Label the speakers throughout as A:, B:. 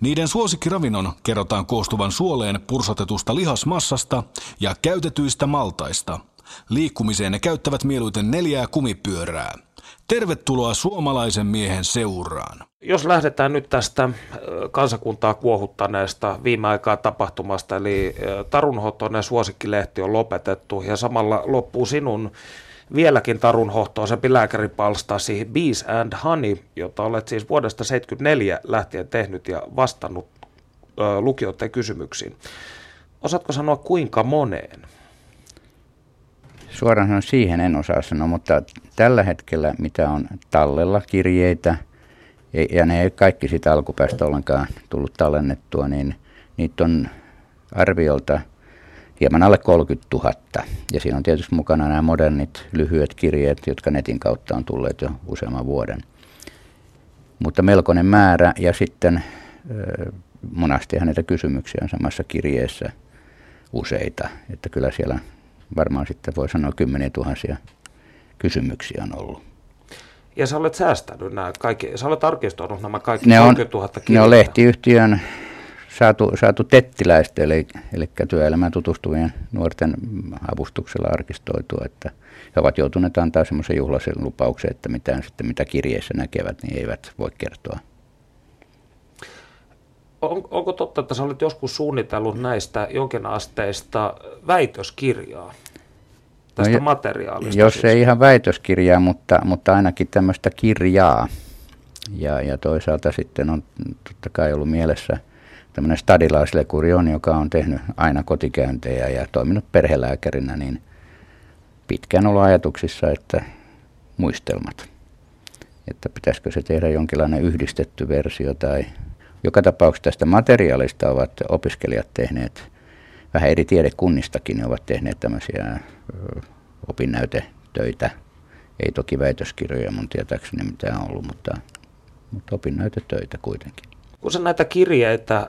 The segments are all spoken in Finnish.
A: Niiden suosikkiravinnon kerrotaan koostuvan suoleen pursotetusta lihasmassasta ja käytetyistä maltaista. Liikkumiseen ne käyttävät mieluiten neljää kumipyörää. Tervetuloa suomalaisen miehen seuraan.
B: Jos lähdetään nyt tästä kansakuntaa kuohuttaneesta viime aikaa tapahtumasta, eli Tarunhotonen suosikkilehti on lopetettu ja samalla loppuu sinun vieläkin tarunhohtoisempi lääkäripalstasi Bees and Honey, jota olet siis vuodesta 1974 lähtien tehnyt ja vastannut ö, lukijoiden kysymyksiin. Osaatko sanoa kuinka moneen?
C: Suoraan sanon siihen en osaa sanoa, mutta tällä hetkellä mitä on tallella kirjeitä, ja ne ei kaikki sitä alkupäästä ollenkaan tullut tallennettua, niin niitä on arviolta – hieman alle 30 000. Ja siinä on tietysti mukana nämä modernit lyhyet kirjeet, jotka netin kautta on tulleet jo useamman vuoden. Mutta melkoinen määrä ja sitten monastihan näitä kysymyksiä on samassa kirjeessä useita. Että kyllä siellä varmaan sitten voi sanoa kymmeniä tuhansia kysymyksiä on ollut.
B: Ja sä olet säästänyt nämä kaikki, sä olet arkistoinut nämä kaikki ne on, 30 000 kirjettä.
C: Ne on lehtiyhtiön saatu, saatu tettiläistä, eli, eli työelämään tutustuvien nuorten avustuksella arkistoitua, että he ovat joutuneet antaa semmoisen juhlaisen lupauksen, että mitään sitten mitä kirjeessä näkevät, niin eivät voi kertoa.
B: On, onko totta, että sä olet joskus suunnitellut näistä jonkinasteista väitöskirjaa? Tästä no, materiaalista?
C: Jos siis. ei ihan väitöskirjaa, mutta, mutta ainakin tämmöistä kirjaa. Ja, ja toisaalta sitten on totta kai ollut mielessä – tämmöinen stadilaislekuri on, joka on tehnyt aina kotikäyntejä ja toiminut perhelääkärinä, niin pitkään ollut ajatuksissa, että muistelmat. Että pitäisikö se tehdä jonkinlainen yhdistetty versio tai joka tapauksessa tästä materiaalista ovat opiskelijat tehneet, vähän eri tiedekunnistakin ne ovat tehneet tämmöisiä opinnäytetöitä. Ei toki väitöskirjoja mun tietääkseni mitään ollut, mutta, mutta opinnäytetöitä kuitenkin.
B: Kun sä näitä kirjeitä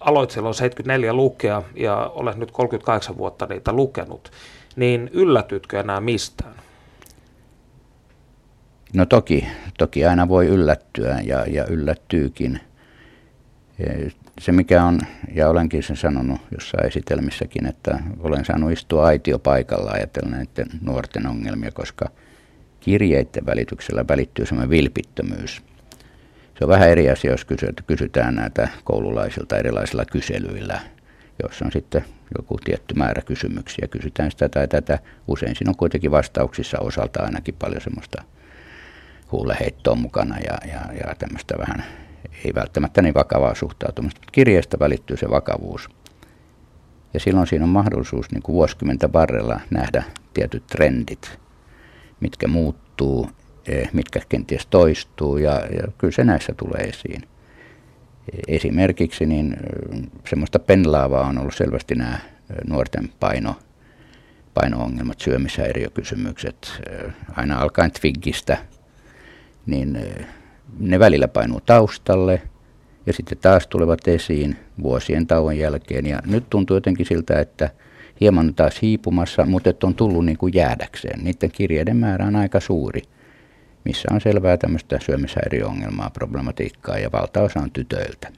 B: aloit silloin 74 lukea ja olet nyt 38 vuotta niitä lukenut, niin yllätytkö enää mistään?
C: No toki, toki aina voi yllättyä ja, ja yllättyykin. E, se mikä on, ja olenkin sen sanonut jossain esitelmissäkin, että olen saanut istua aitiopaikalla ajatellen näiden nuorten ongelmia, koska kirjeiden välityksellä välittyy semmoinen vilpittömyys – se on vähän eri asia, jos kysytään näitä koululaisilta erilaisilla kyselyillä, joissa on sitten joku tietty määrä kysymyksiä. Kysytään sitä tai tätä. Usein siinä on kuitenkin vastauksissa osalta ainakin paljon semmoista huuleheittoa mukana ja, ja, ja tämmöistä vähän ei välttämättä niin vakavaa suhtautumista. Kirjeestä välittyy se vakavuus. Ja silloin siinä on mahdollisuus niin kuin vuosikymmentä varrella nähdä tietyt trendit, mitkä muuttuu mitkä kenties toistuu ja, ja kyllä se näissä tulee esiin. Esimerkiksi niin semmoista penlaavaa on ollut selvästi nämä nuorten paino, paino-ongelmat, syömishäiriökysymykset, aina alkaen Twiggistä, niin ne välillä painuu taustalle ja sitten taas tulevat esiin vuosien tauon jälkeen. Ja nyt tuntuu jotenkin siltä, että hieman taas hiipumassa, mutta on tullut niin kuin jäädäkseen. Niiden kirjeiden määrä on aika suuri missä on selvää tämmöistä syömishäiriöongelmaa, problematiikkaa ja valtaosa on tytöiltä.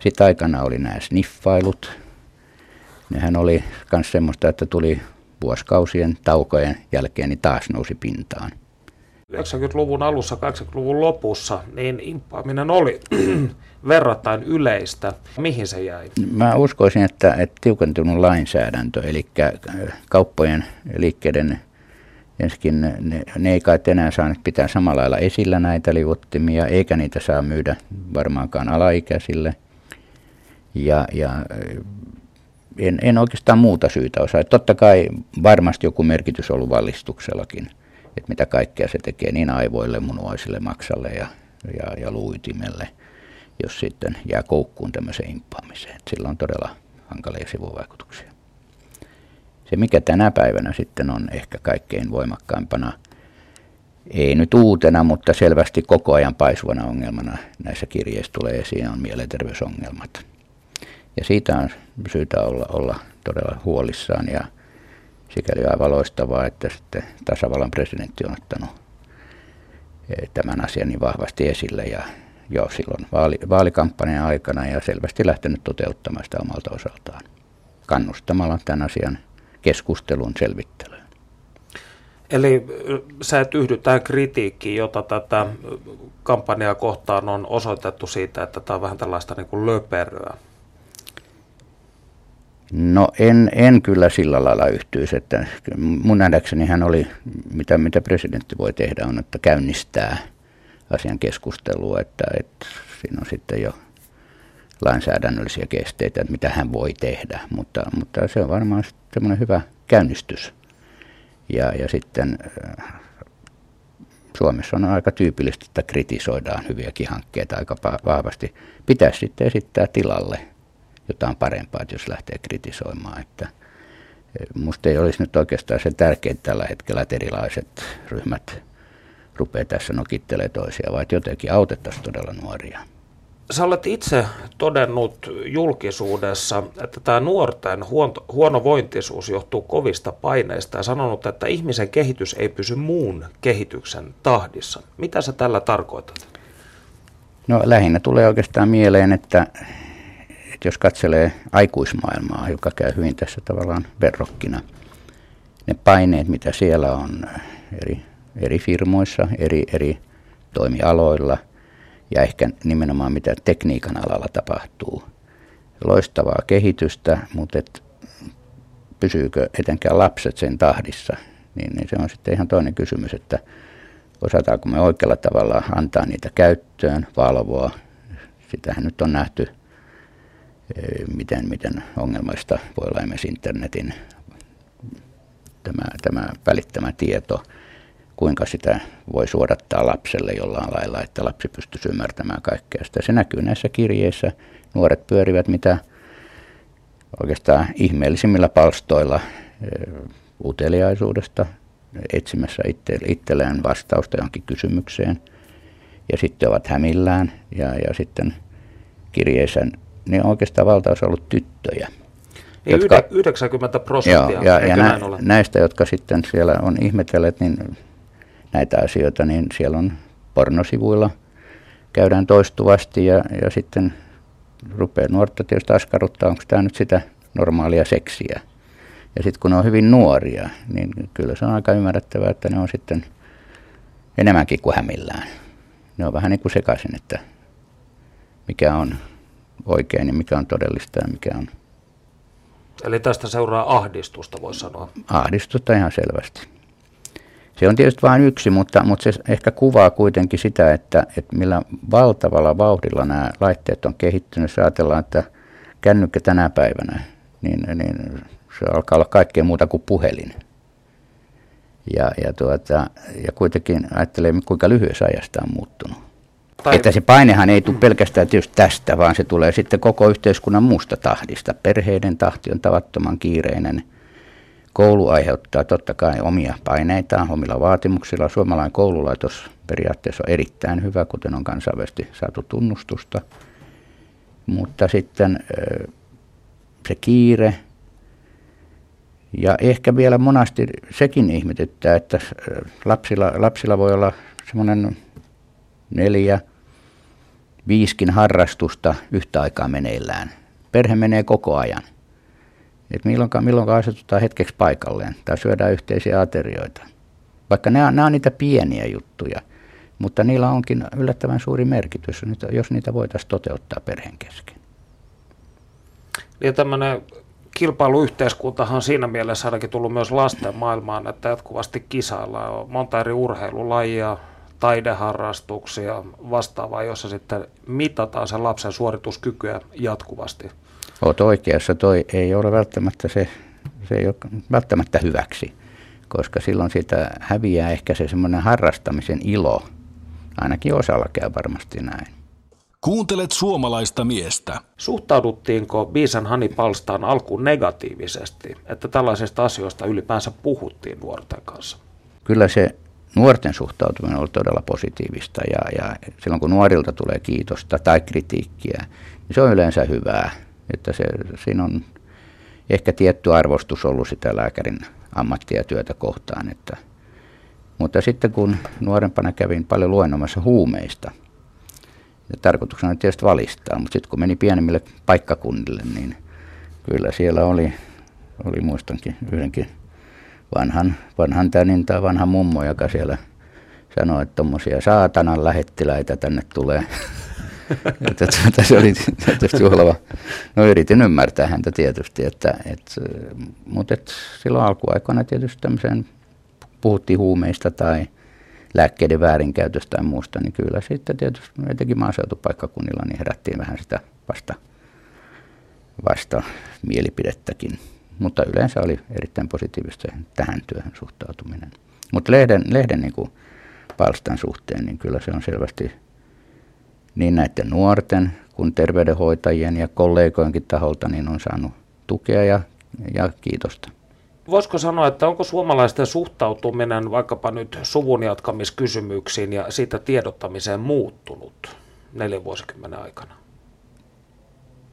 C: Sitten aikana oli nämä sniffailut. Nehän oli myös semmoista, että tuli vuosikausien taukojen jälkeen, niin taas nousi pintaan.
B: 90-luvun alussa, 80-luvun lopussa, niin imppaaminen oli verrattain yleistä. Mihin se jäi?
C: Mä uskoisin, että, että tiukentunut lainsäädäntö, eli kauppojen liikkeiden Ensinnäkin ne, ne, ne ei kai enää saa pitää samalla lailla esillä näitä liuottimia, eikä niitä saa myydä varmaankaan alaikäisille. Ja, ja en, en oikeastaan muuta syytä osaa. Totta kai varmasti joku merkitys on ollut vallistuksellakin, että mitä kaikkea se tekee niin aivoille, munuaisille, maksalle ja, ja, ja luuitimelle, jos sitten jää koukkuun tämmöiseen imppaamiseen. Sillä on todella hankalia sivuvaikutuksia. Se, mikä tänä päivänä sitten on ehkä kaikkein voimakkaimpana, ei nyt uutena, mutta selvästi koko ajan paisuvana ongelmana näissä kirjeissä tulee esiin, on mielenterveysongelmat. Ja siitä on syytä olla, olla todella huolissaan ja sikäli aivan loistavaa, että sitten tasavallan presidentti on ottanut eh, tämän asian niin vahvasti esille ja jo silloin vaali, vaalikampanjan aikana ja selvästi lähtenyt toteuttamaan sitä omalta osaltaan kannustamalla tämän asian keskustelun selvittelyyn.
B: Eli sä et yhdy tähän kritiikkiin, jota tätä kampanjaa kohtaan on osoitettu siitä, että tämä on vähän tällaista niin kuin löperöä.
C: No en, en kyllä sillä lailla yhtyisi, että mun nähdäkseni hän oli, mitä, mitä presidentti voi tehdä on, että käynnistää asian keskustelua, että, että siinä on sitten jo lainsäädännöllisiä kesteitä, että mitä hän voi tehdä, mutta, mutta se on varmaan semmoinen hyvä käynnistys. Ja, ja sitten äh, Suomessa on aika tyypillistä, että kritisoidaan hyviäkin hankkeita aika vahvasti. Pitäisi sitten esittää tilalle jotain parempaa, jos lähtee kritisoimaan. Että äh, musta ei olisi nyt oikeastaan se tärkeintä tällä hetkellä, että erilaiset ryhmät rupeaa tässä nokittelemaan toisia, vaan jotenkin autettaisiin todella nuoria.
B: Sä olet itse todennut julkisuudessa, että tämä nuorten huonovointisuus johtuu kovista paineista ja sanonut, että ihmisen kehitys ei pysy muun kehityksen tahdissa. Mitä sä tällä tarkoitat?
C: No lähinnä tulee oikeastaan mieleen, että, että jos katselee aikuismaailmaa, joka käy hyvin tässä tavallaan verrokkina, ne paineet, mitä siellä on eri, eri firmoissa, eri, eri toimialoilla – ja ehkä nimenomaan mitä tekniikan alalla tapahtuu. Loistavaa kehitystä, mutta et pysyykö etenkään lapset sen tahdissa, niin, niin se on sitten ihan toinen kysymys, että osataanko me oikealla tavalla antaa niitä käyttöön, valvoa. Sitähän nyt on nähty, eh, miten, miten ongelmaista voi olla esimerkiksi internetin tämä, tämä välittämä tieto – kuinka sitä voi suodattaa lapselle jollain lailla, että lapsi pystyisi ymmärtämään kaikkea sitä. Se näkyy näissä kirjeissä. Nuoret pyörivät mitä oikeastaan ihmeellisimmillä palstoilla eh, uteliaisuudesta, etsimässä itse, itselleen vastausta johonkin kysymykseen. Ja sitten ovat hämillään ja, ja sitten kirjeissä, niin oikeastaan valtaosa on ollut tyttöjä.
B: Jotka, 90 prosenttia,
C: joo, ja, ja nä, näistä, jotka sitten siellä on ihmetelleet, niin näitä asioita, niin siellä on pornosivuilla käydään toistuvasti ja, ja sitten rupeaa nuorta tietysti askarruttaa, onko tämä nyt sitä normaalia seksiä. Ja sitten kun ne on hyvin nuoria, niin kyllä se on aika ymmärrettävää, että ne on sitten enemmänkin kuin hämillään. Ne on vähän niin kuin sekaisin, että mikä on oikein ja mikä on todellista ja mikä on...
B: Eli tästä seuraa ahdistusta, voisi sanoa.
C: Ahdistusta ihan selvästi. Se on tietysti vain yksi, mutta, mutta se ehkä kuvaa kuitenkin sitä, että, että millä valtavalla vauhdilla nämä laitteet on kehittynyt. Jos ajatellaan, että kännykkä tänä päivänä, niin, niin se alkaa olla kaikkea muuta kuin puhelin. Ja, ja, tuota, ja kuitenkin ajattelee, kuinka lyhyessä ajasta on muuttunut. Tai... Että se painehan ei tule pelkästään tietysti tästä, vaan se tulee sitten koko yhteiskunnan muusta tahdista. Perheiden tahti on tavattoman kiireinen – Koulu aiheuttaa totta kai omia paineitaan, omilla vaatimuksilla. Suomalainen koululaitos periaatteessa on erittäin hyvä, kuten on kansainvälisesti saatu tunnustusta. Mutta sitten se kiire ja ehkä vielä monasti sekin ihmetyttää, että lapsilla, lapsilla voi olla semmoinen neljä, viiskin harrastusta yhtä aikaa meneillään. Perhe menee koko ajan – että milloin, milloin asetutaan hetkeksi paikalleen tai syödään yhteisiä aterioita. Vaikka nämä, nämä on niitä pieniä juttuja, mutta niillä onkin yllättävän suuri merkitys, jos niitä voitaisiin toteuttaa perheen kesken.
B: Ja tämmöinen kilpailuyhteiskuntahan on siinä mielessä ainakin tullut myös lasten maailmaan, että jatkuvasti kisaillaan. On monta eri urheilulajia, taideharrastuksia, vastaavaa, jossa sitten mitataan sen lapsen suorituskykyä jatkuvasti.
C: Olet oikeassa, toi ei ole välttämättä se, se ei ole välttämättä hyväksi, koska silloin sitä häviää ehkä se semmoinen harrastamisen ilo. Ainakin osalla käy varmasti näin.
A: Kuuntelet suomalaista miestä.
B: Suhtauduttiinko Biisan Hani Palstaan alkuun negatiivisesti, että tällaisista asioista ylipäänsä puhuttiin nuorten kanssa?
C: Kyllä se nuorten suhtautuminen oli todella positiivista ja, ja silloin kun nuorilta tulee kiitosta tai kritiikkiä, niin se on yleensä hyvää. Että se, siinä on ehkä tietty arvostus ollut sitä lääkärin ammattia ja työtä kohtaan. Että, mutta sitten kun nuorempana kävin paljon luennomassa huumeista, ja tarkoituksena oli tietysti valistaa, mutta sitten kun meni pienemmille paikkakunnille, niin kyllä siellä oli, oli muistankin yhdenkin vanhan, vanhan tänin tai vanhan mummo, joka siellä sanoi, että tuommoisia saatanan lähettiläitä tänne tulee. Että tuota, se oli tietysti juhlava. No yritin ymmärtää häntä tietysti, että, et, mutta et silloin alkuaikoina tietysti tämmöiseen puhuttiin huumeista tai lääkkeiden väärinkäytöstä tai muusta, niin kyllä sitten tietysti etenkin maaseutupaikkakunnilla niin herättiin vähän sitä vasta, vasta mielipidettäkin. Mutta yleensä oli erittäin positiivista tähän työhön suhtautuminen. Mutta lehden, lehden niin kuin palstan suhteen, niin kyllä se on selvästi niin näiden nuorten kuin terveydenhoitajien ja kollegojenkin taholta niin on saanut tukea ja, ja kiitosta.
B: Voisiko sanoa, että onko suomalaisten suhtautuminen vaikkapa nyt suvun jatkamiskysymyksiin ja siitä tiedottamiseen muuttunut neljän vuosikymmenen aikana?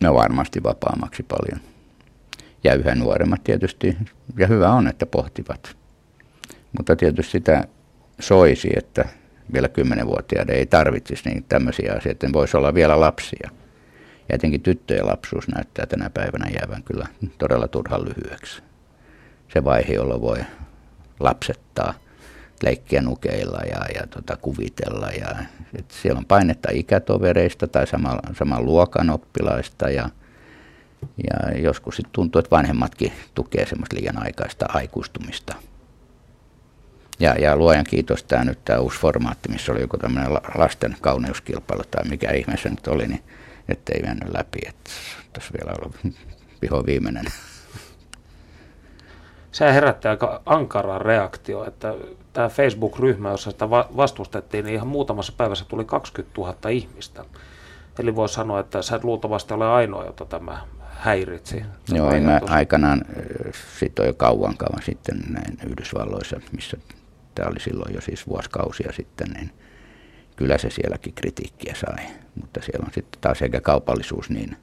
C: No varmasti vapaammaksi paljon. Ja yhä nuoremmat tietysti, ja hyvä on, että pohtivat. Mutta tietysti sitä soisi, että vielä kymmenenvuotiaiden ei tarvitsisi niin tämmöisiä asioita, voisi olla vielä lapsia. Ja etenkin tyttöjen lapsuus näyttää tänä päivänä jäävän kyllä todella turhan lyhyeksi. Se vaihe, jolloin voi lapsettaa, leikkiä nukeilla ja, ja tota, kuvitella. Ja, et siellä on painetta ikätovereista tai saman, saman luokan oppilaista ja, ja joskus sitten tuntuu, että vanhemmatkin tukee semmoista liian aikaista aikuistumista. Ja, ja luojan kiitos tämä nyt tämä uusi formaatti, missä oli joku tämmöinen lasten kauneuskilpailu tai mikä ihmeessä nyt oli, niin nyt ei mennyt läpi. Että tässä vielä ollut viho viimeinen.
B: Se herätti aika ankaran reaktio, että tämä Facebook-ryhmä, jossa sitä vastustettiin, niin ihan muutamassa päivässä tuli 20 000 ihmistä. Eli voi sanoa, että sä et luultavasti ole ainoa, jota tämä häiritsi.
C: Joo, mä aikanaan, sitten on jo kauan kauan sitten näin Yhdysvalloissa, missä tämä oli silloin jo siis vuosikausia sitten, niin kyllä se sielläkin kritiikkiä sai. Mutta siellä on sitten taas eikä kaupallisuus niin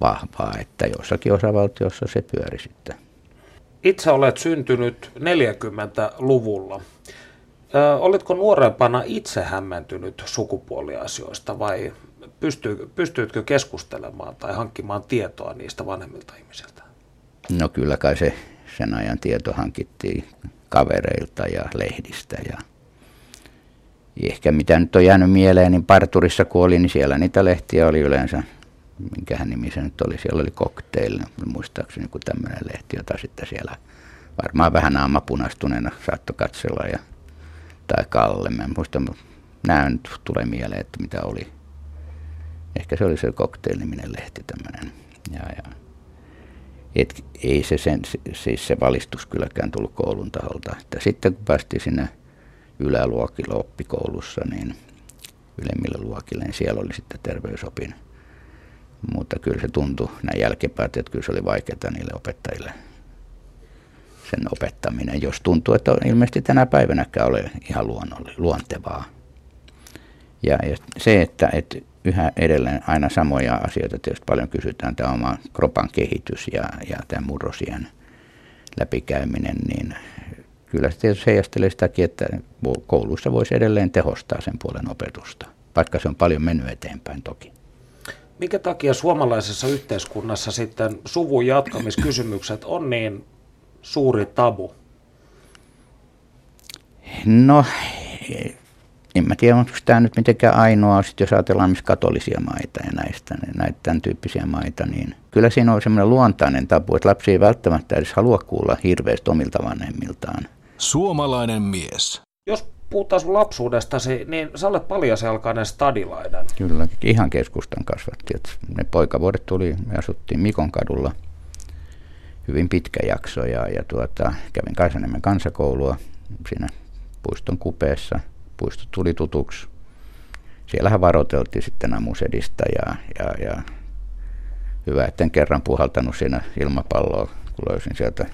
C: vahvaa, että jossakin osavaltiossa se pyöri sitten.
B: Itse olet syntynyt 40-luvulla. Ö, olitko nuorempana itse hämmentynyt sukupuoliasioista vai pystyy, pystyitkö keskustelemaan tai hankkimaan tietoa niistä vanhemmilta ihmisiltä?
C: No kyllä kai se sen ajan tieto hankittiin kavereilta ja lehdistä. Ja ehkä mitä nyt on jäänyt mieleen, niin parturissa kun oli, niin siellä niitä lehtiä oli yleensä, minkähän nimi se nyt oli, siellä oli cocktail, muistaakseni joku tämmöinen lehti, jota sitten siellä varmaan vähän aamapunastuneena saattoi katsella ja, tai Kalle, mä en muista, nämä nyt tulee mieleen, että mitä oli. Ehkä se oli se cocktail-niminen lehti tämmöinen. Ja, ja et ei se, sen, siis se valistus kylläkään tullut koulun taholta. Että sitten kun päästiin sinne yläluokille oppikoulussa, niin ylemmille luokille, niin siellä oli sitten terveysopin. Mutta kyllä se tuntui näin jälkeenpäin, että kyllä se oli vaikeaa niille opettajille sen opettaminen, jos tuntuu, että ilmeisesti tänä päivänäkään ole ihan luontevaa. Ja, ja se, että, että yhä edelleen aina samoja asioita tietysti paljon kysytään, tämä oma kropan kehitys ja, ja tämä murrosien läpikäyminen, niin kyllä se tietysti heijastelee sitäkin, että kouluissa voisi edelleen tehostaa sen puolen opetusta, vaikka se on paljon mennyt eteenpäin toki.
B: Mikä takia suomalaisessa yhteiskunnassa sitten suvun jatkamiskysymykset on niin suuri tabu?
C: No en mä tiedä, onko tämä nyt mitenkään ainoa, sit jos ajatellaan missä katolisia maita ja näistä, niin näitä tämän tyyppisiä maita, niin kyllä siinä on semmoinen luontainen tapu, että lapsi ei välttämättä edes halua kuulla hirveästi omilta vanhemmiltaan.
A: Suomalainen mies.
B: Jos puhutaan sun lapsuudestasi, niin sä olet paljaselkainen stadilainen.
C: Kyllä, ihan keskustan kasvatti. Että ne poikavuodet tuli, me asuttiin Mikon kadulla hyvin pitkä jakso ja, ja tuota, kävin Kaisaniemen kansakoulua siinä puiston kupeessa – puisto tuli tutuksi. siellähän varoiteltiin sitten amusedista ja, ja, ja hyvä, etten kerran puhaltanut siinä ilmapalloa, kun löysin sieltä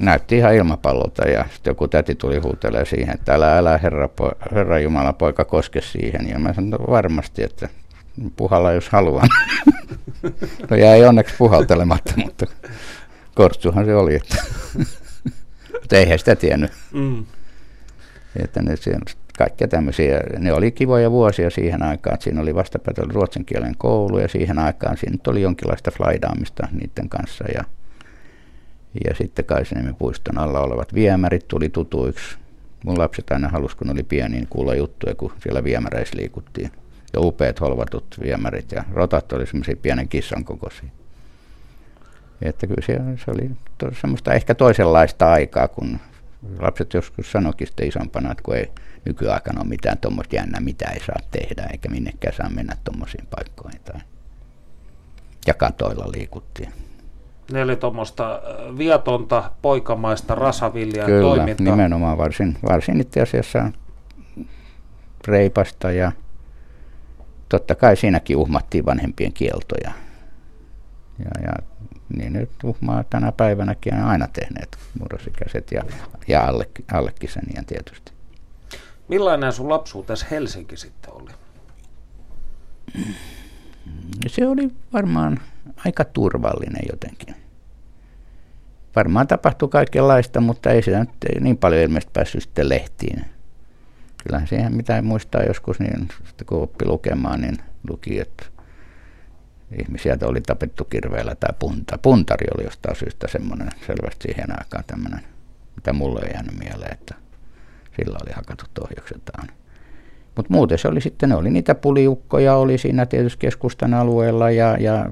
C: näytti ihan ilmapallolta ja sitten joku täti tuli huutelee siihen, että älä, älä herra, herra Jumala poika koske siihen. Ja mä sanoin varmasti, että puhalla jos haluan. no jäi onneksi puhaltelematta, mutta kortsuhan se oli. Että mutta eihän sitä tiennyt. Mm. Että ne, kaikkia tämmöisiä, ne oli kivoja vuosia siihen aikaan, että siinä oli vastapäätä ruotsin kielen koulu ja siihen aikaan siinä oli jonkinlaista flaidaamista niiden kanssa ja ja sitten Kaisaniemen puiston alla olevat viemärit tuli tutuiksi. Mun lapset aina halusi, kun oli pieni, niin kuulla juttuja, kun siellä viemäreissä liikuttiin. Ja upeat holvatut viemärit ja rotat oli semmoisia pienen kissan kokoisia. Että kyllä se, se oli to, semmoista ehkä toisenlaista aikaa, kun lapset joskus sanoikin sitten isompana, että kun ei nykyaikana ole mitään tuommoista jännää, mitä ei saa tehdä, eikä minnekään saa mennä tuommoisiin paikkoihin. Tai... Ja katoilla liikuttiin.
B: Ne oli tuommoista äh, viatonta, poikamaista rasaviljaa
C: Kyllä,
B: toimintaa.
C: nimenomaan varsin, varsin itse asiassa reipasta ja totta kai siinäkin uhmattiin vanhempien kieltoja. Ja, ja niin nyt uhmaa tänä päivänäkin on aina tehneet murrosikäiset ja, ja alle, allekisenien tietysti.
B: Millainen sun lapsuutesi Helsinki sitten oli?
C: Se oli varmaan aika turvallinen jotenkin. Varmaan tapahtui kaikenlaista, mutta ei sitä nyt niin paljon ilmeisesti päässyt sitten lehtiin. Kyllähän siihen mitä muistaa joskus, niin kun oppi lukemaan, niin luki, että ihmisiä oli tapettu kirveellä tai punta. Puntari oli jostain syystä semmoinen selvästi siihen aikaan tämmöinen, mitä mulle ei jäänyt mieleen, että sillä oli hakattu tohjoksetaan. Mutta muuten se oli sitten, ne oli niitä puliukkoja, oli siinä tietysti keskustan alueella ja, ja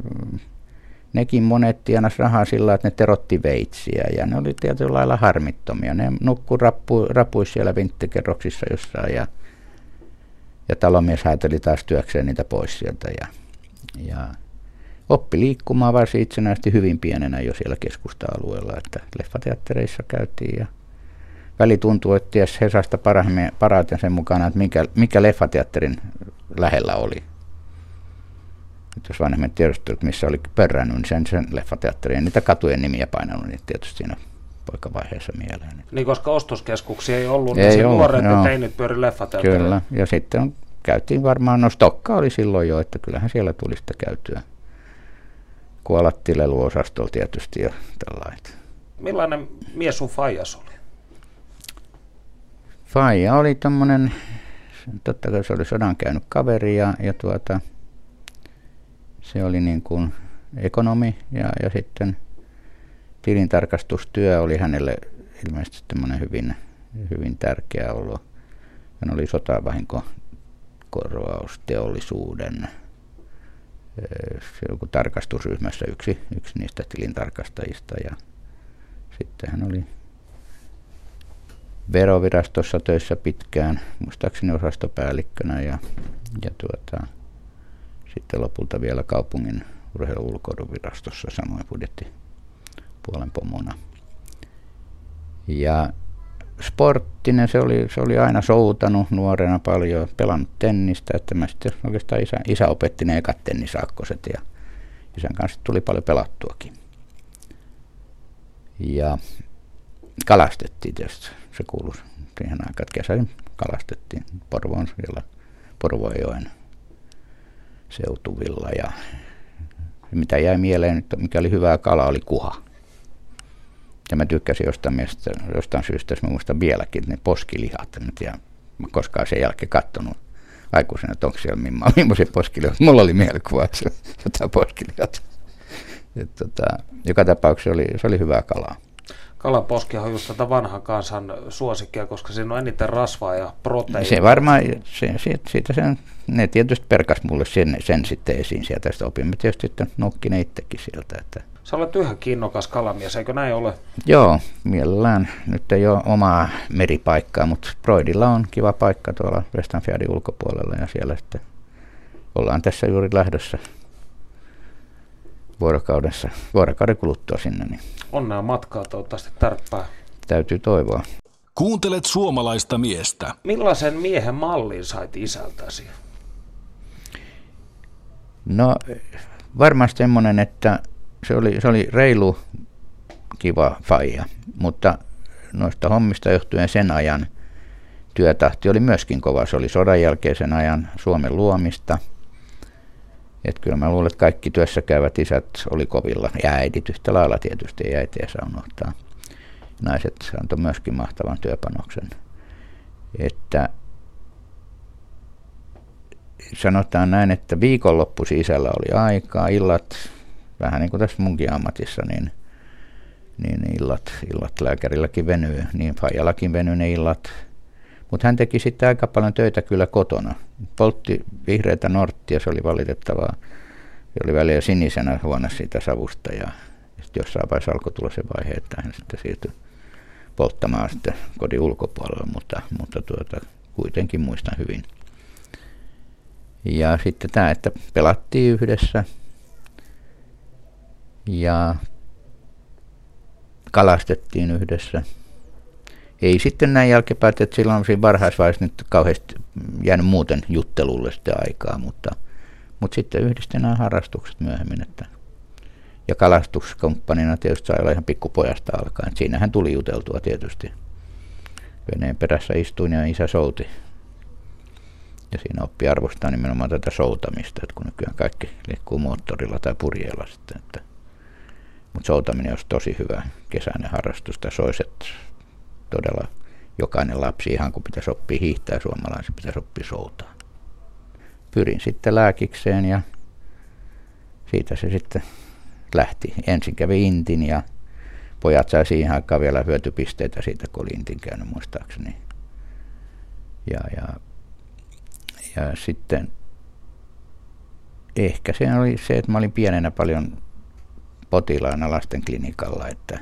C: nekin monet tienas rahaa sillä, että ne terotti veitsiä ja ne oli tietyllä lailla harmittomia. Ne nukku rappu, rapuisi siellä vinttikerroksissa jossain ja, ja talomies hääteli taas työkseen niitä pois sieltä ja, ja oppi liikkumaan varsin itsenäisesti hyvin pienenä jo siellä keskusta-alueella, että leffateattereissa käytiin ja väli tuntuu, että ties Hesasta parhaiten sen mukana, että mikä, mikä leffateatterin lähellä oli. Et jos vanhemmat tiedostivat, missä oli pörrännyt, niin sen, sen leffateatterin ja niitä katujen nimiä painanut, niin tietysti siinä poikavaiheessa mieleen.
B: Niin koska ostoskeskuksia ei ollut, niin ei niin se nuoret ja teinit pyöri leffateattereilla.
C: Kyllä, ja sitten käytiin varmaan, no Stokka oli silloin jo, että kyllähän siellä tuli sitä käytyä. Kuolattiin leluosastolla tietysti ja tällainen.
B: Millainen mies sun faijas oli?
C: Faija oli tommonen, totta kai se oli sodan käynyt kaveri ja, ja tuota, se oli niin kuin ekonomi ja, ja sitten tilintarkastustyö oli hänelle ilmeisesti tämmöinen hyvin, hyvin tärkeä ollut. Hän oli sotavahinkokorvausteollisuuden joku tarkastusryhmässä yksi, yksi niistä tilintarkastajista ja sitten hän oli verovirastossa töissä pitkään, muistaakseni osastopäällikkönä ja, ja tuota, sitten lopulta vielä kaupungin urheilu-ulkoiluvirastossa samoin budjettipuolen pomona. Ja sporttinen, se oli, se oli aina soutanut nuorena paljon, pelannut tennistä, että mä sitten oikeastaan isä, isä opetti ne ekat tennisakkoset ja isän kanssa tuli paljon pelattuakin. Ja kalastettiin tietysti, se kuului siihen aikaan, että kesäisin kalastettiin Porvoon siellä Porvojoen seutuvilla ja mitä jäi mieleen, että mikä oli hyvää kala, oli kuha. Ja mä tykkäsin jostain, mielestä, jostain syystä, jos mä muistan vieläkin, ne poskilihat. En tiedä, mä koskaan sen jälkeen katsonut aikuisena, että onko siellä millaisia poskilihat. Mulla oli mielikuva, että se jotain poskilihat. Et, tota, joka tapauksessa oli, se oli hyvää kalaa.
B: Kalaposkihan on just tätä vanhan kansan suosikkia, koska siinä on eniten rasvaa ja proteiinia.
C: Se varmaan, se, siitä, siitä sen, ne tietysti perkas mulle sen, sen sitten esiin sieltä, sitä opimme tietysti sitten nukki ne itsekin sieltä. Että.
B: Sä olet yhä kiinnokas kalamies, eikö näin ole?
C: Joo, mielellään. Nyt ei ole omaa meripaikkaa, mutta Broidilla on kiva paikka tuolla Westanfjordin ulkopuolella ja siellä sitten ollaan tässä juuri lähdössä vuorokaudessa, vuorokauden kuluttua sinne. Niin
B: Onnea matkaa, toivottavasti tärppää.
C: Täytyy toivoa.
A: Kuuntelet suomalaista miestä.
B: Millaisen miehen mallin sait isältäsi?
C: No varmasti semmoinen, että se oli, se oli reilu, kiva faija, mutta noista hommista johtuen sen ajan työtahti oli myöskin kova. Se oli sodan jälkeisen ajan Suomen luomista. Et kyllä mä luulen, että kaikki työssä käyvät isät oli kovilla ja äidit yhtä lailla tietysti ei äitiä saa unohtaa. Naiset antoi myöskin mahtavan työpanoksen. Että sanotaan näin, että viikonloppu sisällä oli aikaa, illat, vähän niin kuin tässä munkin ammatissa, niin, niin illat, illat lääkärilläkin venyy, niin Fajallakin venyy ne illat. Mutta hän teki sitten aika paljon töitä kyllä kotona. Poltti vihreitä norttia, se oli valitettavaa. Se oli väliä sinisenä huone siitä savusta ja sitten jossain vaiheessa alkoi tulla se vaihe, että hän sitten siirtyi polttamaan sitten kodin ulkopuolella, mutta, mutta tuota, kuitenkin muistan hyvin. Ja sitten tämä, että pelattiin yhdessä ja kalastettiin yhdessä. Ei sitten näin jälkeenpäin, että silloin on siinä varhaisvaiheessa nyt kauheasti jäänyt muuten juttelulle sitten aikaa, mutta, mutta sitten yhdistä nämä harrastukset myöhemmin. Että, ja kalastuskumppanina tietysti sai olla ihan pikkupojasta alkaen. Siinähän tuli juteltua tietysti. Veneen perässä istuin ja isä souti ja siinä oppi arvostaa nimenomaan tätä soutamista, että kun nykyään kaikki liikkuu moottorilla tai purjeella sitten. Että, mutta soutaminen olisi tosi hyvä kesäinen harrastus. Tässä olisi, että todella jokainen lapsi, ihan kun pitäisi oppia hiihtää suomalaisen, pitäisi oppia soutaa. Pyrin sitten lääkikseen ja siitä se sitten lähti. Ensin kävi Intin ja pojat sai siihen aikaan vielä hyötypisteitä siitä, kun oli Intin käynyt muistaakseni. Ja, ja ja sitten ehkä se oli se, että mä olin pienenä paljon potilaana lasten klinikalla, että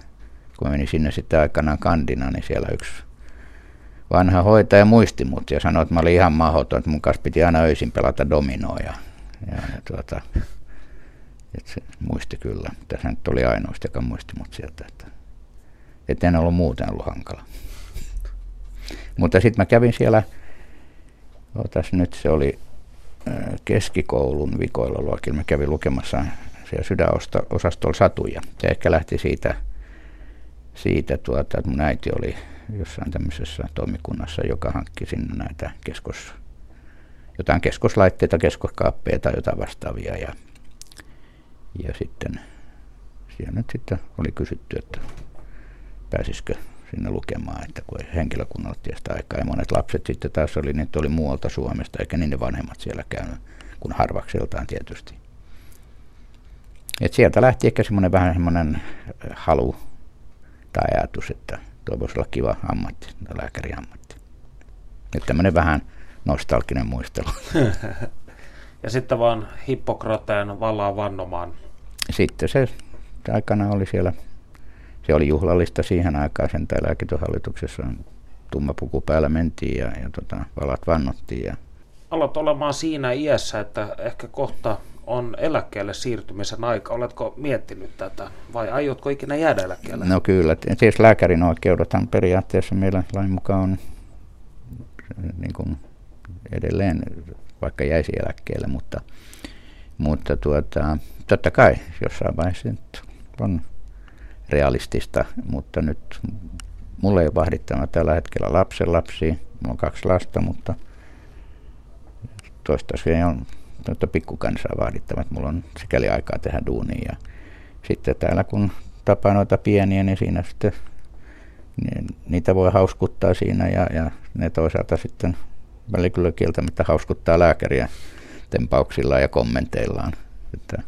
C: kun menin sinne sitten aikanaan kandina, niin siellä yksi vanha hoitaja muisti mut ja sanoi, että mä olin ihan mahdoton, että mun kanssa piti aina öisin pelata dominoa ja, ja, ja tuota, että se muisti kyllä. Tässä nyt oli ainoasta, joka muisti mut sieltä, että, että en ollut muuten ollut hankala. Mutta sitten mä kävin siellä Otas nyt se oli keskikoulun vikoilla luokilla. Mä kävin lukemassa siellä sydänosastolla satuja. Se ehkä lähti siitä, siitä tuota, että mun äiti oli jossain tämmöisessä toimikunnassa, joka hankki sinne näitä keskos, jotain keskoslaitteita, keskoskaappeja tai jotain vastaavia. Ja, ja sitten siellä nyt sitten oli kysytty, että pääsisikö sinne lukemaan, että kun henkilökunnalle tietysti aikaa. Ja monet lapset sitten taas oli, niin oli muualta Suomesta, eikä niin ne vanhemmat siellä käynyt, kun harvakseltaan tietysti. Et sieltä lähti ehkä semmoinen vähän semmoinen halu tai ajatus, että tuo voisi olla kiva ammatti, lääkäriammatti. Nyt tämmöinen vähän nostalginen muistelu.
B: ja sitten vaan Hippokrateen vallaan vannomaan.
C: Sitten se aikana oli siellä se oli juhlallista siihen aikaan, sen täällä lääkityshallituksessa tumma puku päällä mentiin ja, ja tota, valat vannottiin. Ja...
B: Alat olemaan siinä iässä, että ehkä kohta on eläkkeelle siirtymisen aika. Oletko miettinyt tätä vai aiotko ikinä jäädä eläkkeelle?
C: No kyllä. Siis lääkärin oikeudethan periaatteessa meillä lain mukaan on niin kuin edelleen, vaikka jäisi eläkkeelle, mutta, mutta tuota, totta kai jossain vaiheessa on realistista, mutta nyt mulla ei ole vahdittava tällä hetkellä lapsen lapsia. Mulla on kaksi lasta, mutta toistaiseksi on tuota pikkukansaa vaadittava, että mulla on sikäli aikaa tehdä duunia. Ja sitten täällä kun tapaa noita pieniä, niin siinä sitten niin niitä voi hauskuttaa siinä ja, ja ne toisaalta sitten välillä kyllä kieltämättä hauskuttaa lääkäriä tempauksilla ja kommenteillaan. Että,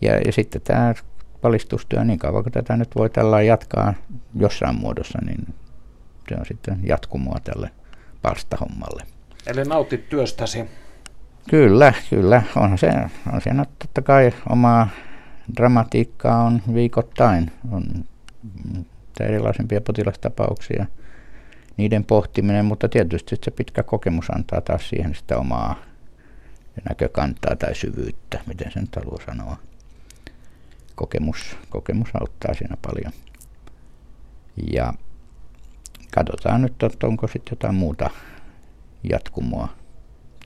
C: ja, ja sitten tämä valistustyö niin kauan kuin tätä nyt voi tällä jatkaa jossain muodossa, niin se on sitten jatkumoa tälle palstahommalle.
B: Eli nautit työstäsi?
C: Kyllä, kyllä. On se, on siinä totta kai omaa dramatiikkaa on viikoittain. On erilaisempia potilastapauksia, niiden pohtiminen, mutta tietysti se pitkä kokemus antaa taas siihen sitä omaa näkökantaa tai syvyyttä, miten sen haluaa sanoa kokemus, kokemus auttaa siinä paljon. Ja katsotaan nyt, että onko sitten jotain muuta jatkumoa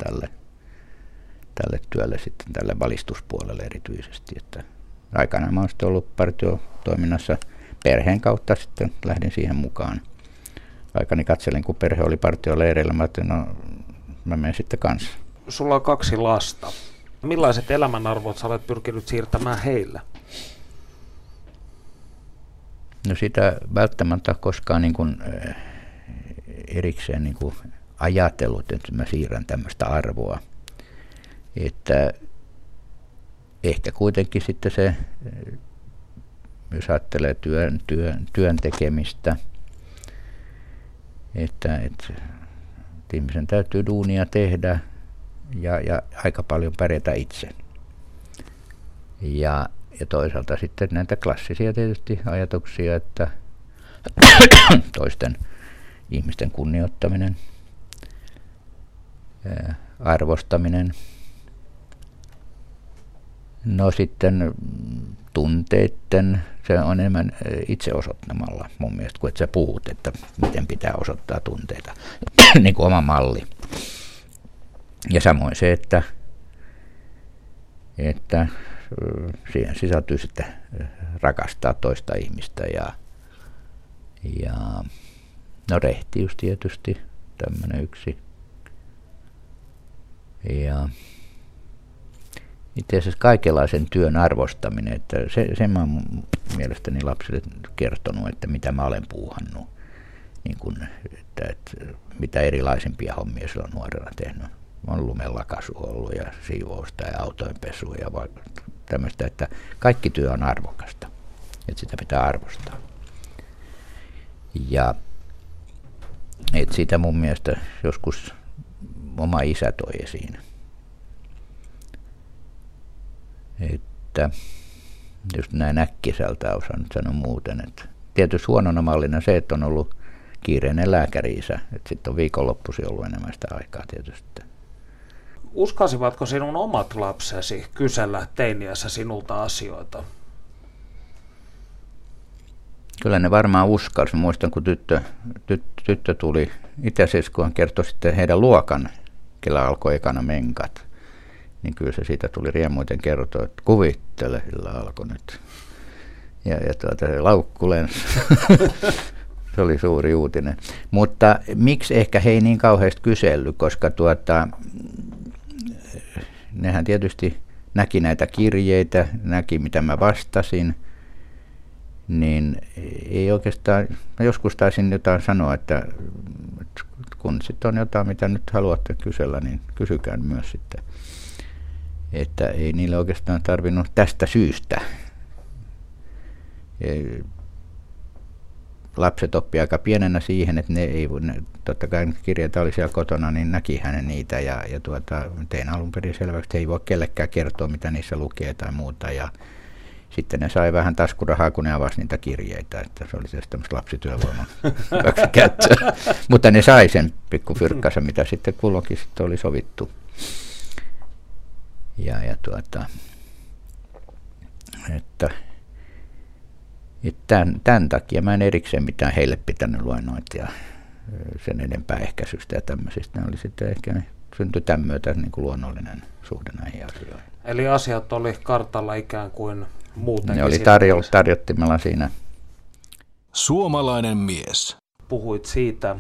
C: tälle, tälle työlle sitten, tälle valistuspuolelle erityisesti. Että aikanaan mä olen sitten ollut partiotoiminnassa perheen kautta sitten lähdin siihen mukaan. Aikani katselin, kun perhe oli partioleireillä, mä ajattelin, no mä menen sitten kanssa.
B: Sulla on kaksi lasta. Millaiset elämänarvot sä olet pyrkinyt siirtämään heille?
C: No sitä välttämättä koskaan niin kuin, erikseen niin kuin ajatellut, että mä siirrän tämmöistä arvoa. Että ehkä kuitenkin sitten se, jos ajattelee työn, työn, työn tekemistä, että, että ihmisen täytyy duunia tehdä ja, ja aika paljon pärjätä itse. Ja, ja toisaalta sitten näitä klassisia tietysti ajatuksia, että toisten ihmisten kunnioittaminen, arvostaminen. No sitten tunteiden, se on enemmän itse osoittamalla mun mielestä, kun että sä puhut, että miten pitää osoittaa tunteita, niin kuin oma malli. Ja samoin se, että, että siihen sisältyy sitten rakastaa toista ihmistä ja, ja no rehtiys tietysti, tämmöinen yksi. Ja itse asiassa kaikenlaisen työn arvostaminen, että se, sen mä oon mielestäni lapsille kertonut, että mitä mä olen puuhannut. Niin kun, että, että mitä erilaisimpia hommia silloin nuorena tehnyt on lumelakasu ollut ja siivousta ja autojenpesua ja tämmöistä, että kaikki työ on arvokasta, että sitä pitää arvostaa. Ja että sitä mun mielestä joskus oma isä toi esiin. Että just näin äkkiseltä osaan sanoa muuten, että tietysti huonona mallina se, että on ollut kiireinen lääkäri-isä, että sitten on viikonloppuisin ollut enemmän sitä aikaa tietysti
B: Uskasivatko sinun omat lapsesi kysellä teiniässä sinulta asioita?
C: Kyllä ne varmaan uskalsi. Muistan, kun tyttö, tyttö, tyttö tuli itäsiskoon kertoi sitten heidän luokan, kellä alkoi ekana menkat. Niin kyllä se siitä tuli riemuiten kertoa, että kuvittele, sillä alkoi nyt. Ja, ja tuota, se laukku se oli suuri uutinen. Mutta miksi ehkä he ei niin kauheasti kysellyt, koska tuota, nehän tietysti näki näitä kirjeitä, näki mitä mä vastasin, niin ei oikeastaan, mä joskus taisin jotain sanoa, että, kun sitten on jotain, mitä nyt haluatte kysellä, niin kysykää myös sitten. Että ei niille oikeastaan tarvinnut tästä syystä lapset oppi aika pienenä siihen, että ne ei, ne, totta kai kirjeitä oli siellä kotona, niin näki hänen niitä ja, ja tuota, tein alun perin selväksi, että ei voi kellekään kertoa, mitä niissä lukee tai muuta ja sitten ne sai vähän taskurahaa, kun ne avasi niitä kirjeitä, että se oli siis tämmöistä lapsityövoiman käyttöä. Mutta ne sai sen pikkufyrkkansa, mitä sitten kulloinkin sitten oli sovittu. Ja, ja tuota, että Tämän, tämän takia mä en erikseen mitään heille pitänyt luennointia sen enempää ehkäisystä ja tämmöisistä. Ne oli sitten ehkä syntyi tämän myötä niin kuin luonnollinen suhde näihin asioihin.
B: Eli asiat oli kartalla ikään kuin muuten.
C: Ne oli tarjo, tarjottimella siinä.
A: Suomalainen mies.
B: Puhuit siitä,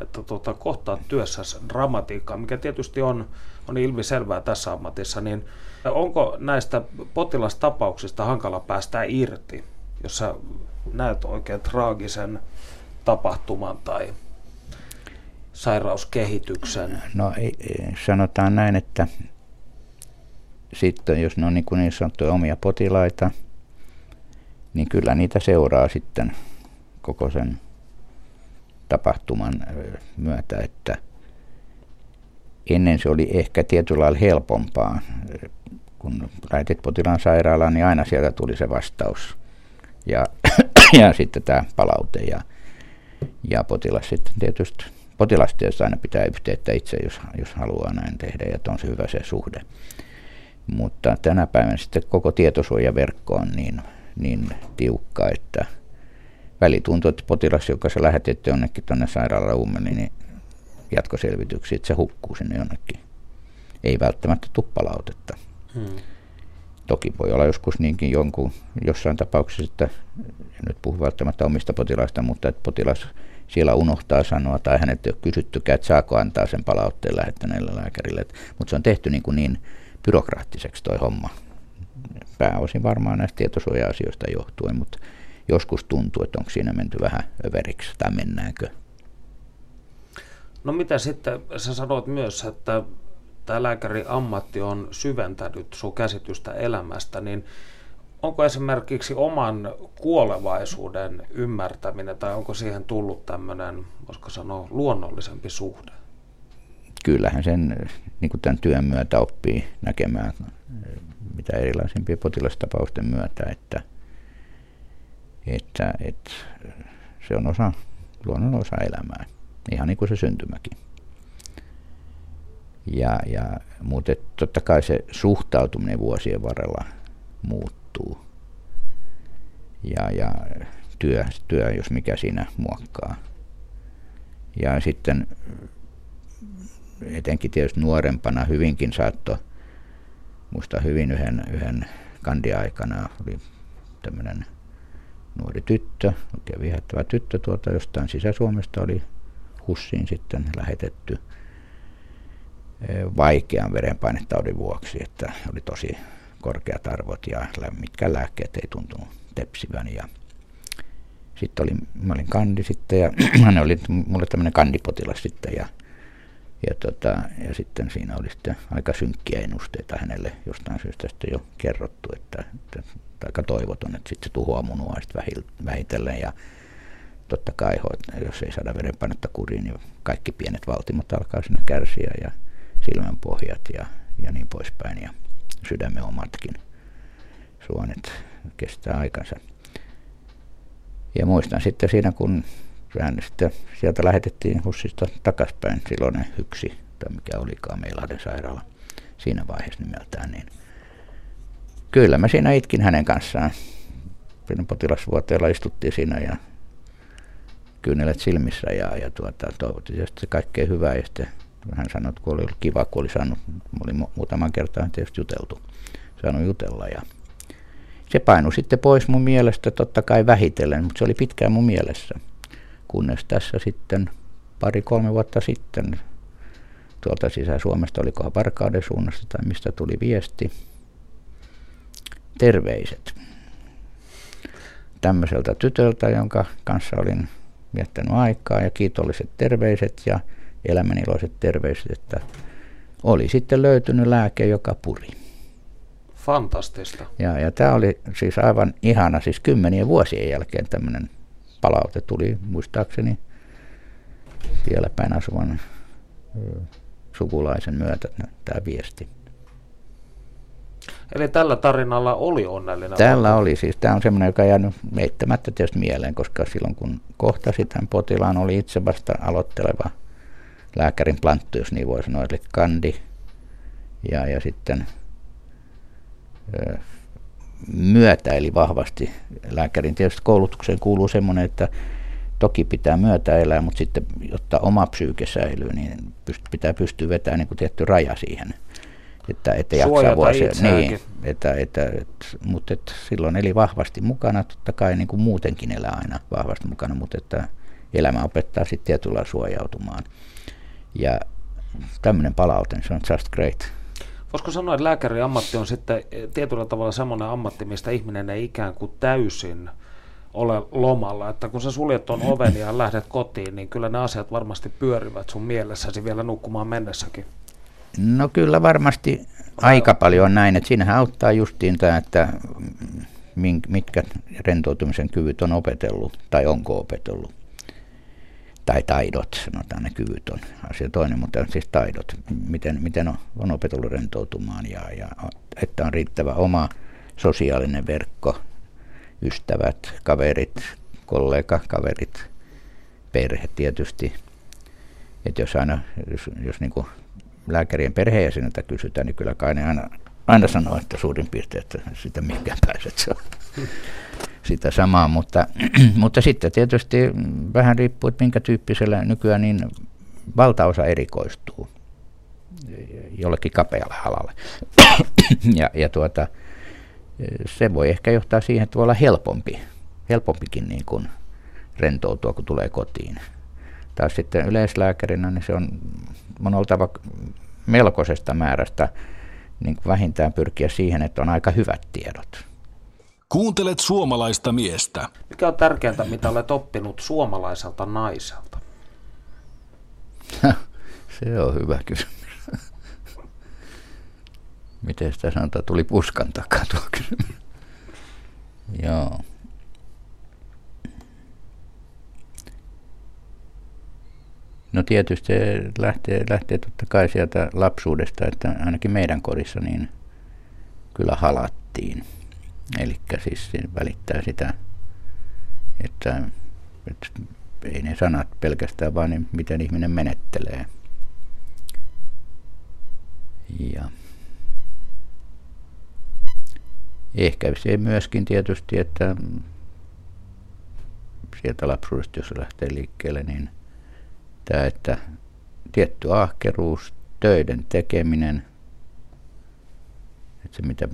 B: että tuota, kohtaat työssä dramatiikkaa, mikä tietysti on, on ilmiselvää tässä ammatissa, niin onko näistä potilastapauksista hankala päästä irti? jos sä näet oikein traagisen tapahtuman tai sairauskehityksen?
C: No sanotaan näin, että sitten jos ne on niin, kuin niin sanottuja omia potilaita, niin kyllä niitä seuraa sitten koko sen tapahtuman myötä, että ennen se oli ehkä tietyllä lailla helpompaa. Kun lähetit potilaan sairaalaan, niin aina sieltä tuli se vastaus ja, ja sitten tämä palaute ja, ja potilas sitten tietysti, potilas tietysti aina pitää yhteyttä itse, jos, jos haluaa näin tehdä ja on se hyvä se suhde. Mutta tänä päivänä sitten koko tietosuojaverkko on niin, niin tiukka, että väli tuntui, että potilas, joka se lähetetty jonnekin tuonne sairaalaan ummeliin, niin jatkoselvityksiä, että se hukkuu sinne jonnekin. Ei välttämättä tuppalautetta. Hmm. Toki voi olla joskus niinkin jonkun, jossain tapauksessa, että en nyt puhu välttämättä omista potilaista, mutta että potilas siellä unohtaa sanoa tai hänet ei ole kysyttykään, että saako antaa sen palautteen lähettäneelle lääkärille. Mutta se on tehty niin, kuin niin byrokraattiseksi toi homma. Pääosin varmaan näistä tietosuoja-asioista johtuen, mutta joskus tuntuu, että onko siinä menty vähän överiksi tai mennäänkö.
B: No mitä sitten, sä sanoit myös, että tämä lääkäri ammatti on syventänyt sun käsitystä elämästä, niin onko esimerkiksi oman kuolevaisuuden ymmärtäminen tai onko siihen tullut tämmöinen, voisiko sanoa, luonnollisempi suhde?
C: Kyllähän sen niin kuin tämän työn myötä oppii näkemään mitä erilaisimpia potilastapausten myötä, että, että, että se on osa, luonnon osa elämää, ihan niin kuin se syntymäkin. Ja, ja, mutta totta kai se suhtautuminen vuosien varrella muuttuu. Ja, ja työ, työ, jos mikä siinä muokkaa. Ja sitten etenkin tietysti nuorempana hyvinkin saattoi, muista hyvin yhden, yhden kandiaikana oli tämmöinen nuori tyttö, oikein viehättävä tyttö tuolta jostain Sisä-Suomesta oli Hussiin sitten lähetetty – vaikean verenpainetaudin vuoksi, että oli tosi korkeat arvot ja mitkä lääkkeet ei tuntunut tepsivän. Ja sitten oli, mä olin kandi sitten ja ne oli mulle tämmöinen kandipotilas sitten ja, ja, tota, ja sitten siinä oli sitten aika synkkiä ennusteita hänelle jostain syystä sitten jo kerrottu, että, että aika toivoton, että sitten se tuhoaa munua sitten vähitellen ja totta kai jos ei saada verenpainetta kuriin, niin kaikki pienet valtimot alkaa sinne kärsiä ja silmänpohjat ja, ja niin poispäin ja sydämen omatkin suonet kestää aikansa. Ja muistan sitten siinä, kun hän sitten sieltä lähetettiin Hussista takaspäin silloin yksi, tai mikä olikaan Meilahden sairaala siinä vaiheessa nimeltään, niin kyllä mä siinä itkin hänen kanssaan. Potilasvuoteella istuttiin siinä ja kyynelet silmissä ja, ja tuota, toivottiin sitten kaikkea hyvää ja sitten hän sanoi, että kun oli ollut kiva, kun oli saanut, oli muutaman kertaan tietysti juteltu, saanut jutella ja se painui sitten pois mun mielestä totta kai vähitellen, mutta se oli pitkään mun mielessä. Kunnes tässä sitten pari-kolme vuotta sitten tuolta Sisä-Suomesta, olikohan Varkauden suunnasta tai mistä tuli viesti, terveiset tämmöiseltä tytöltä, jonka kanssa olin viettänyt aikaa ja kiitolliset terveiset ja elämäniloiset terveiset, että oli sitten löytynyt lääke, joka puri.
B: Fantastista.
C: Ja, ja tämä oli siis aivan ihana, siis kymmenien vuosien jälkeen tämmöinen palaute tuli muistaakseni siellä päin asuvan sukulaisen myötä tämä viesti.
B: Eli tällä tarinalla oli onnellinen
C: Tällä valta. oli siis. Tämä on semmoinen, joka on jäänyt meittämättä tietysti mieleen, koska silloin kun kohtasit tämän potilaan, oli itse vasta aloitteleva lääkärin planttu, jos niin voi sanoa, eli kandi. Ja, ja sitten ö, myötäili vahvasti. Lääkärin tietysti koulutukseen kuuluu semmoinen, että toki pitää myötäelää, mutta sitten jotta oma psyyke säilyy, niin pyst, pitää pystyä vetämään niin kuin tietty raja siihen. Että, että jaksaa vuosia. Niin, että, että, että, mutta että silloin eli vahvasti mukana, totta kai niin kuin muutenkin elää aina vahvasti mukana, mutta että elämä opettaa sitten tietyllä suojautumaan. Ja tämmöinen palaute, se on just great.
B: Voisiko sanoa, että lääkärin ammatti on sitten tietyllä tavalla semmoinen ammatti, mistä ihminen ei ikään kuin täysin ole lomalla, että kun sä suljet tuon oven ja lähdet kotiin, niin kyllä ne asiat varmasti pyörivät sun mielessäsi vielä nukkumaan mennessäkin.
C: No kyllä varmasti aika paljon näin, että siinähän auttaa justiin tämä, että mitkä rentoutumisen kyvyt on opetellut tai onko opetellut tai taidot, sanotaan ne kyvyt on asia toinen, mutta siis taidot, miten, miten on, on opetellut rentoutumaan ja, ja että on riittävä oma sosiaalinen verkko, ystävät, kaverit, kollega, kaverit, perhe tietysti. Että jos aina, jos, jos niin kuin lääkärien perheenjäseniltä kysytään, niin kyllä kai ne aina, aina sanoo, että suurin piirtein, että sitä mihinkään pääset. Se on sitä samaa, mutta, mutta sitten tietysti vähän riippuu, että minkä tyyppisellä nykyään niin valtaosa erikoistuu jollekin kapealle alalle. ja, ja tuota, se voi ehkä johtaa siihen, että voi olla helpompi, helpompikin niin kuin rentoutua, kun tulee kotiin. Taas sitten yleislääkärinä, niin se on, on oltava melkoisesta määrästä niin kuin vähintään pyrkiä siihen, että on aika hyvät tiedot.
A: Kuuntelet suomalaista miestä.
B: Mikä on tärkeintä, mitä olet oppinut suomalaiselta naiselta?
C: se on hyvä kysymys. Miten sitä sanotaan, tuli puskan takaa tuo kysymys. Joo. No tietysti se lähtee, lähtee totta kai sieltä lapsuudesta, että ainakin meidän kodissa niin kyllä halattiin. Eli siis välittää sitä, että, että ei ne sanat pelkästään, vaan niin miten ihminen menettelee. Ja ehkä se myöskin tietysti, että sieltä lapsuudesta, jos lähtee liikkeelle, niin tämä, että tietty ahkeruus, töiden tekeminen, että se mitä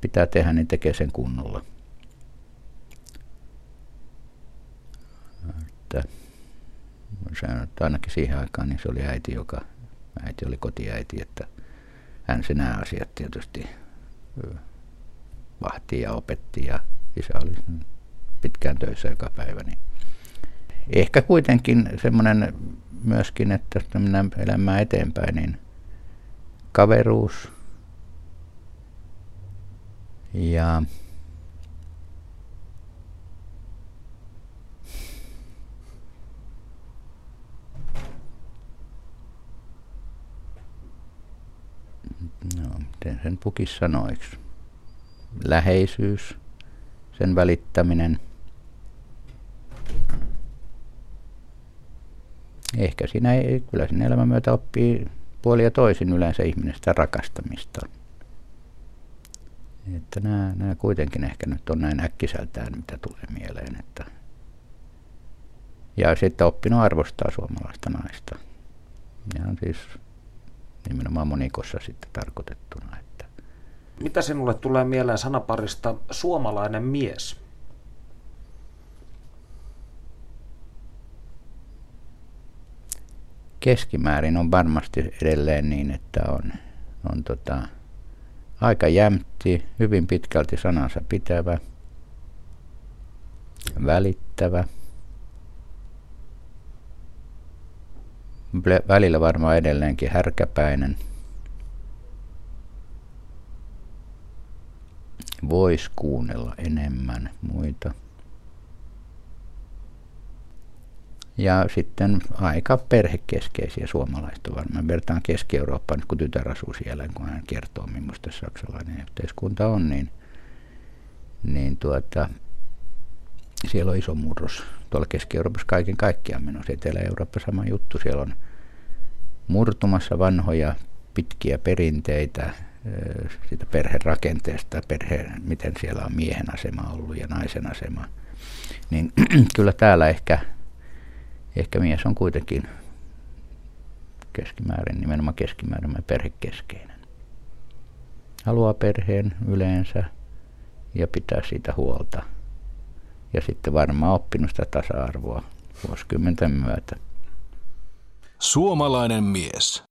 C: pitää tehdä, niin tekee sen kunnolla. Että, että ainakin siihen aikaan niin se oli äiti, joka, äiti oli kotiäiti, että hän se nämä asiat tietysti vahti ja opetti ja isä oli pitkään töissä joka päivä. Niin ehkä kuitenkin semmoinen myöskin, että jos mennään elämään eteenpäin, niin kaveruus ja no, miten sen pukis sanoiksi? Läheisyys, sen välittäminen. Ehkä siinä ei, kyllä siinä elämän myötä oppii puoli ja toisin yleensä ihminen sitä rakastamista. Että nämä, nämä kuitenkin ehkä nyt on näin äkkiseltään, mitä tulee mieleen. Että ja sitten oppinut arvostaa suomalaista naista. On siis nimenomaan monikossa sitten tarkoitettuna. Että.
B: Mitä sinulle tulee mieleen sanaparista suomalainen mies?
C: Keskimäärin on varmasti edelleen niin, että on, on tota, aika jämtti, hyvin pitkälti sanansa pitävä, välittävä. Välillä varmaan edelleenkin härkäpäinen. Voisi kuunnella enemmän muita. Ja sitten aika perhekeskeisiä suomalaista varmaan. Vertaan Keski-Eurooppaan, kun tytär asuu siellä, kun hän kertoo, millaista saksalainen yhteiskunta on, niin, niin tuota, siellä on iso murros. Tuolla Keski-Euroopassa kaiken kaikkiaan menossa. Etelä-Eurooppa sama juttu. Siellä on murtumassa vanhoja pitkiä perinteitä siitä perherakenteesta, perhe, miten siellä on miehen asema ollut ja naisen asema. Niin kyllä täällä ehkä ehkä mies on kuitenkin keskimäärin, nimenomaan keskimäärin perhekeskeinen. Haluaa perheen yleensä ja pitää siitä huolta. Ja sitten varmaan oppinut sitä tasa-arvoa vuosikymmenten myötä.
A: Suomalainen mies.